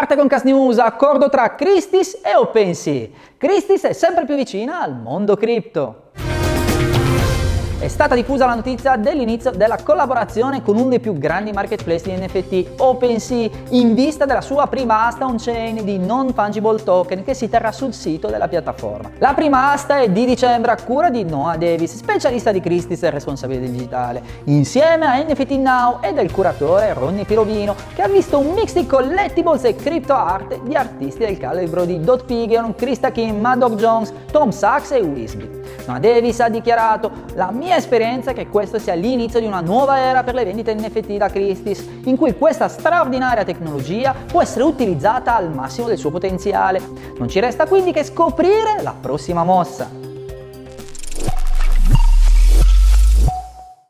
Arte con Cas News, accordo tra Christis e OpenSea. Christis è sempre più vicina al mondo cripto. È stata diffusa la notizia dell'inizio della collaborazione con uno dei più grandi marketplace di NFT, OpenSea, in vista della sua prima asta on-chain di non fungible token che si terrà sul sito della piattaforma. La prima asta è di dicembre a cura di Noah Davis, specialista di Christie's e responsabile digitale, insieme a NFT Now e del curatore Ronnie Pirovino, che ha visto un mix di collectibles e crypto art di artisti del calibro di Dot Pigeon, Krista Kim, Maddox Jones, Tom Sachs e Wisby. Noah Davis ha dichiarato la mia esperienza è che questo sia l'inizio di una nuova era per le vendite NFT da Christie's, in cui questa straordinaria tecnologia può essere utilizzata al massimo del suo potenziale. Non ci resta quindi che scoprire la prossima mossa.